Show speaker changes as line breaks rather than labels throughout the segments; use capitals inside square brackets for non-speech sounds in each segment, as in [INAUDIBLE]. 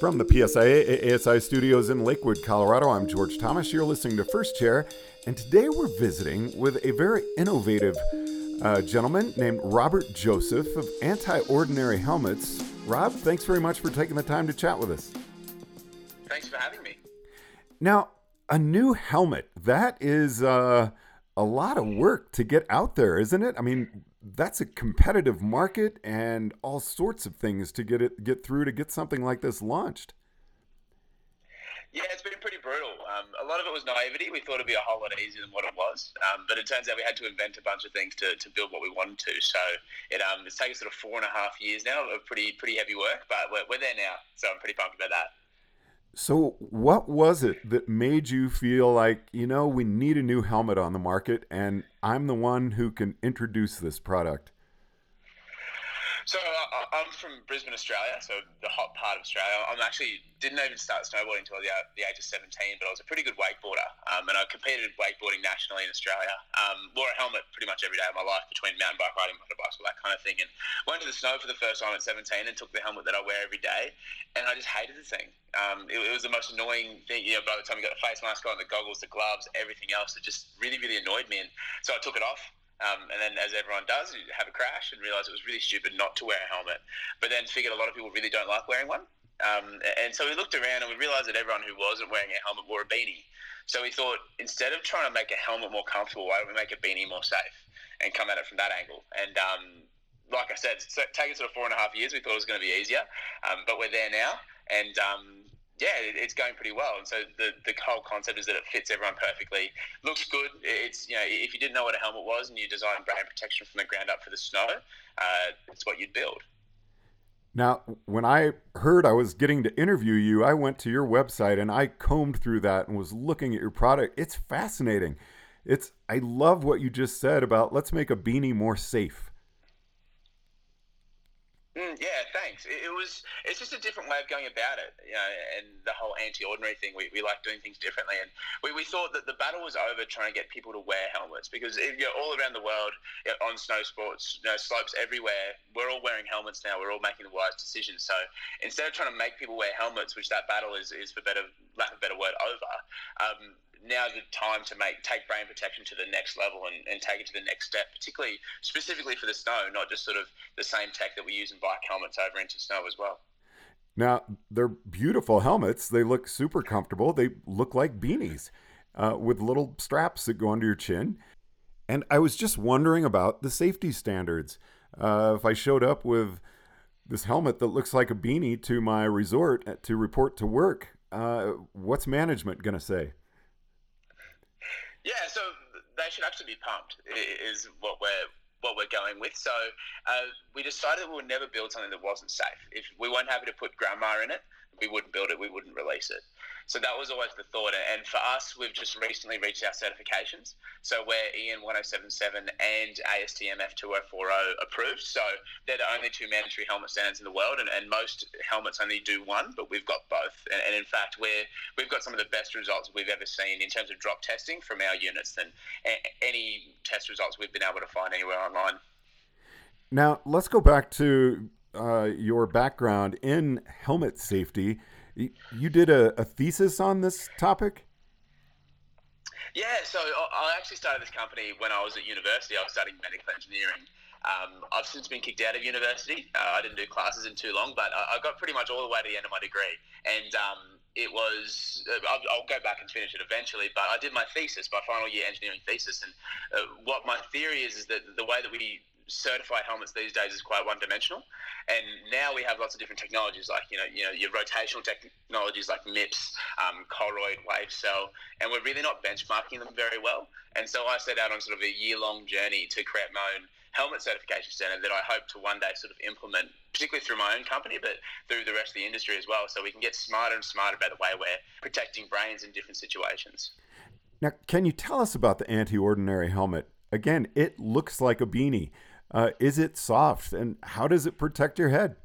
From the PSIA ASI studios in Lakewood, Colorado, I'm George Thomas. You're listening to First Chair, and today we're visiting with a very innovative uh, gentleman named Robert Joseph of Anti Ordinary Helmets. Rob, thanks very much for taking the time to chat with us.
Thanks for having me.
Now, a new helmet, that is uh, a lot of work to get out there, isn't it? I mean, that's a competitive market and all sorts of things to get it get through to get something like this launched.
Yeah, it's been pretty brutal. Um, a lot of it was naivety. We thought it'd be a whole lot easier than what it was, um, but it turns out we had to invent a bunch of things to, to build what we wanted to. So it, um, it's taken sort of four and a half years now of pretty pretty heavy work, but we're, we're there now. So I'm pretty pumped about that.
So, what was it that made you feel like, you know, we need a new helmet on the market and I'm the one who can introduce this product?
So I, am from Brisbane, Australia, so the hot part of Australia. I'm actually didn't even start snowboarding until the, the age of 17, but I was a pretty good wakeboarder, um, and I competed in wakeboarding nationally in Australia. Um, wore a helmet pretty much every day of my life between mountain bike riding, motorbikes, all that kind of thing, and went to the snow for the first time at 17 and took the helmet that I wear every day, and I just hated the thing. Um, it, it, was the most annoying thing. You know, by the time you got the face mask on, the goggles, the gloves, everything else, it just really, really annoyed me, and so I took it off um, and then, as everyone does, you have a crash and realize it was really stupid not to wear a helmet. But then figured a lot of people really don't like wearing one. Um, and so we looked around and we realized that everyone who wasn't wearing a helmet wore a beanie. So we thought instead of trying to make a helmet more comfortable, why don't we make a beanie more safe and come at it from that angle? And um, like I said, it's taken sort of four and a half years. We thought it was going to be easier, um, but we're there now. And um, yeah, it's going pretty well. And so the, the whole concept is that it fits everyone perfectly. Looks good. It's you know if you didn't know what a helmet was and you designed brain protection from the ground up for the snow, uh, it's what you'd build.
Now, when I heard I was getting to interview you, I went to your website and I combed through that and was looking at your product. It's fascinating. It's I love what you just said about let's make a beanie more safe.
Mm, yeah, thanks. It, it, was. It's just a different way of going about it, you know. And the whole anti-ordinary thing, we, we like doing things differently. And we, we thought that the battle was over trying to get people to wear helmets because if you're all around the world you know, on snow sports, you know, slopes everywhere, we're all wearing helmets now. We're all making the wise decisions. So instead of trying to make people wear helmets, which that battle is, is for better lack of a better word over. Um, now's the time to make take brain protection to the next level and, and take it to the next step, particularly specifically for the snow, not just sort of the same tech that we use in bike helmets over into snow as well.
Now they're beautiful helmets. They look super comfortable. They look like beanies uh, with little straps that go under your chin. And I was just wondering about the safety standards. Uh, if I showed up with this helmet that looks like a beanie to my resort uh, to report to work, uh, what's management going to say?
Yeah, so they should actually be pumped. Is what we're what we're going with. So uh, we decided we would never build something that wasn't safe. If we weren't happy to put grandma in it, we wouldn't build it. We wouldn't release it. So that was always the thought. And for us, we've just recently reached our certifications. So we're EN 1077 and ASTM F2040 approved. So they're the only two mandatory helmet standards in the world. And, and most helmets only do one, but we've got both. And, and in fact, we're, we've got some of the best results we've ever seen in terms of drop testing from our units than any test results we've been able to find anywhere online.
Now, let's go back to uh, your background in helmet safety. You did a, a thesis on this topic?
Yeah, so I actually started this company when I was at university. I was studying medical engineering. Um, I've since been kicked out of university. Uh, I didn't do classes in too long, but I, got pretty much all the way to the end of my degree. And um, it was, uh, I'll, I'll, go back and finish it eventually, but I did my thesis, my final year engineering thesis. And uh, what my theory is, is that the way that we certified helmets these days is quite one dimensional. And now we have lots of different technologies like, you know, you know, your rotational technologies like MIPS, um, Koroyd, WaveCel, and we're really not benchmarking them very well. And so I set out on sort of a year long journey to create my own helmet certification center that I hope to one day sort of implement, particularly through my own company, but through the rest of the industry as well. So we can get smarter and smarter about the way we're protecting brains in different situations.
Now, can you tell us about the anti ordinary helmet? Again, it looks like a beanie. Uh, is it soft, and how does it protect your head?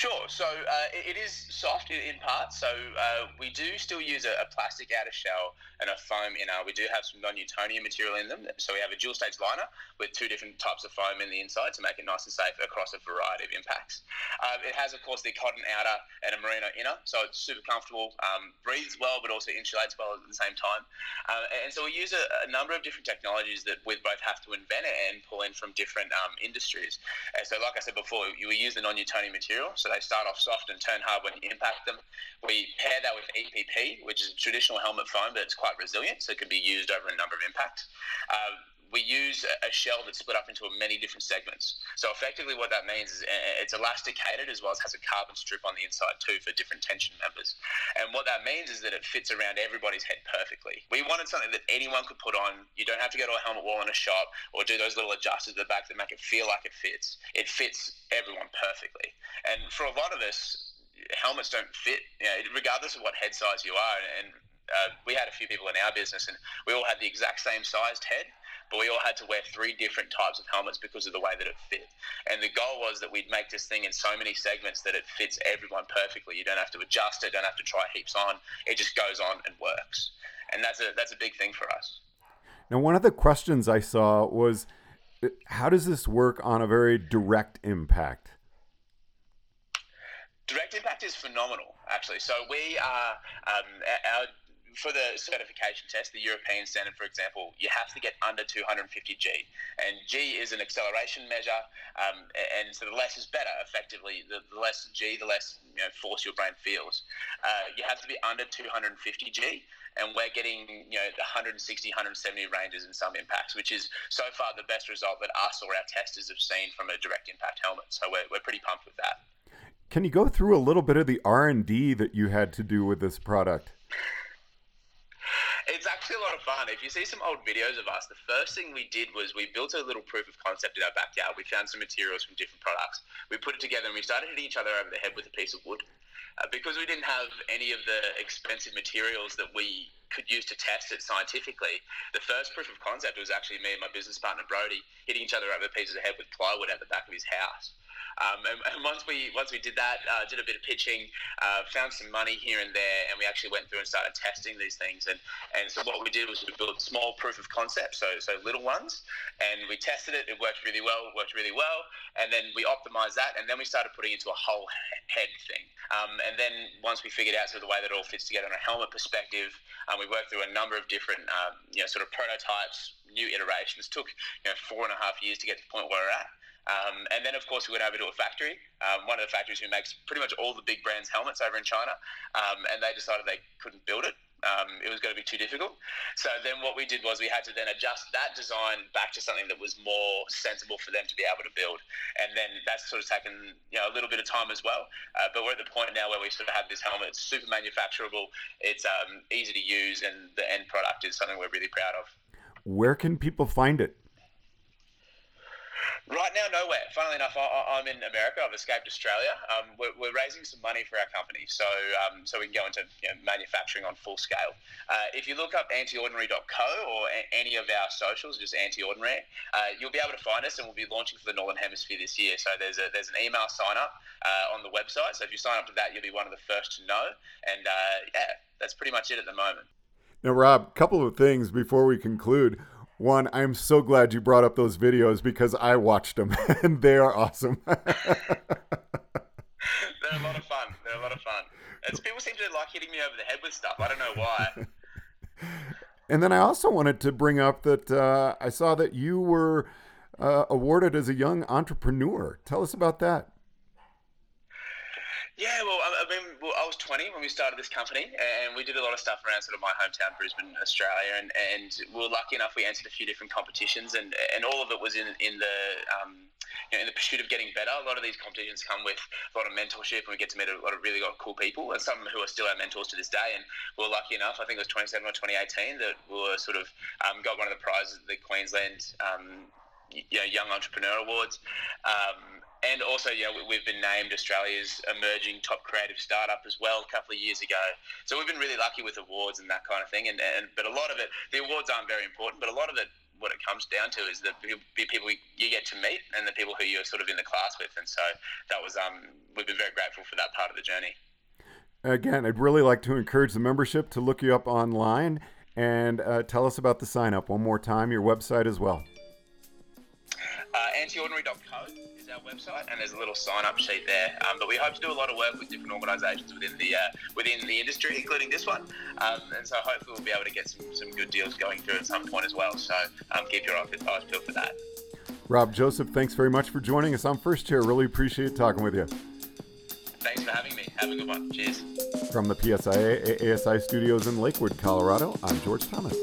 Sure. So uh, it, it is soft in, in parts. So uh, we do still use a, a, plastic outer shell and a foam inner. We do have some non-Newtonian material in them. So we have a dual stage liner with two different types of foam in the inside to make it nice and safe across a variety of impacts. Uh, it has, of course, the cotton outer and a merino inner. So it's super comfortable, um, breathes well, but also insulates well at the same time. Uh, and so we use a, a, number of different technologies that we both have to invent and pull in from different um, industries. And so, like I said before, we use the non-Newtonian material so they start off soft and turn hard when you impact them. We pair that with EPP, which is a traditional helmet foam, but it's quite resilient, so it can be used over a number of impacts. Uh, we use a shell that's split up into many different segments. So effectively, what that means is uh, it's elasticated as well as has a carbon strip on the inside too for different tension members. And what that means is that it fits around everybody's head perfectly. We wanted something that anyone could put on. You don't have to go to a helmet wall in a shop or do those little adjusters at the back that make it feel like it fits. It fits everyone perfectly. And for a lot of us, helmets don't fit, you know, regardless of what head size you are. And uh, we had a few people in our business, and we all had the exact same sized head, but we all had to wear three different types of helmets because of the way that it fit. And the goal was that we'd make this thing in so many segments that it fits everyone perfectly. You don't have to adjust it, don't have to try heaps on. It just goes on and works. And that's a that's a big thing for us.
Now, one of the questions I saw was, how does this work on a very direct impact?
Direct impact is phenomenal, actually. So we are um, our for the certification test, the European standard, for example, you have to get under 250 G, and G is an acceleration measure, um, and so the less is better. Effectively, the, the less G, the less you know, force your brain feels. Uh, you have to be under 250 G, and we're getting you know 160, 170 ranges in some impacts, which is so far the best result that us or our testers have seen from a direct impact helmet. So we're, we're pretty pumped with that.
Can you go through a little bit of the R and D that you had to do with this product?
It's actually a lot of fun. If you see some old videos of us, the first thing we did was we built a little proof of concept in our backyard. We found some materials from different products. We put it together and we started hitting each other over the head with a piece of wood. Uh, because we didn't have any of the expensive materials that we could use to test it scientifically, the first proof of concept was actually me and my business partner Brody hitting each other over the pieces of head with plywood at the back of his house. Um, and, and, once we once we did that, uh, did a bit of pitching, uh, found some money here and there, and we actually went through and started testing these things. And and so what we did was we built small proof of concept, so so little ones, and we tested it. It worked really well. It worked really well, and then we optimized that, and then we started putting it into a whole head thing. Um, and then once we figured out sort of the way that it all fits together in a helmet perspective, um, we worked through a number of different um, you know sort of prototypes, new iterations. It took you know four and a half years to get to the point where we're at. Um, and then, of course, we went over to a factory, um, one of the factories who makes pretty much all the big brands' helmets over in China, um, and they decided they couldn't build it. Um, it was going to be too difficult. So then, what we did was we had to then adjust that design back to something that was more sensible for them to be able to build. And then that's sort of taken you know a little bit of time as well. Uh, but we're at the point now where we sort of have this helmet. It's super manufacturable. It's um, easy to use, and the end product is something we're really proud of.
Where can people find it?
Right now, nowhere. Funnily enough, I, am in America. I've escaped Australia. Um, we're, we're, raising some money for our company, so um, so we can go into you know, manufacturing on full scale. Uh, if you look up antiordinary.co or a- any of our socials, just antiordinary, uh, you'll be able to find us, and we'll be launching for the Northern Hemisphere this year. So there's a there's an email sign up uh, on the website. So if you sign up to that, you'll be one of the first to know. And uh, yeah, that's pretty much it at the moment.
Now, Rob, a couple of things before we conclude. One, I'm so glad you brought up those videos because I watched them [LAUGHS] and they are awesome. [LAUGHS]
They're a lot of fun. They're a lot of fun. It's, people seem to like hitting me over the head with stuff. I don't know why. [LAUGHS]
and then I also wanted to bring up that uh, I saw that you were uh, awarded as a young entrepreneur. Tell us about that.
Yeah, well, I, mean, well, I was 20 when we started this company, and we did a lot of stuff around sort of my hometown, Brisbane, Australia, and, and we were lucky enough we entered a few different competitions, and, and all of it was in in the um, you know, in the pursuit of getting better. A lot of these competitions come with a lot of mentorship, and we get to meet a lot of really cool people, and some who are still our mentors to this day. And we were lucky enough, I think it was 27 or 2018, that we were sort of um, got one of the prizes at the Queensland um, you know, Young Entrepreneur Awards. Um, and also, know, we've been named Australia's emerging top creative startup as well a couple of years ago. So we've been really lucky with awards and that kind of thing. And, and but a lot of it, the awards aren't very important, but a lot of it what it comes down to is the people you get to meet and the people who you're sort of in the class with. And so that was um, we've been very grateful for that part of the journey.
Again, I'd really like to encourage the membership to look you up online and uh, tell us about the sign up one more time, your website as well.
Uh, antiordinary.co is our website, and there's a little sign up sheet there. Um, but we hope to do a lot of work with different organisations within the uh, within the industry, including this one. Um, and so hopefully we'll be able to get some, some good deals going through at some point as well. So um, keep your eyes peeled for that.
Rob Joseph, thanks very much for joining us on First Chair. Really appreciate talking with you.
Thanks for having me. Have a good one. Cheers.
From the PSIA ASI studios in Lakewood, Colorado, I'm George Thomas.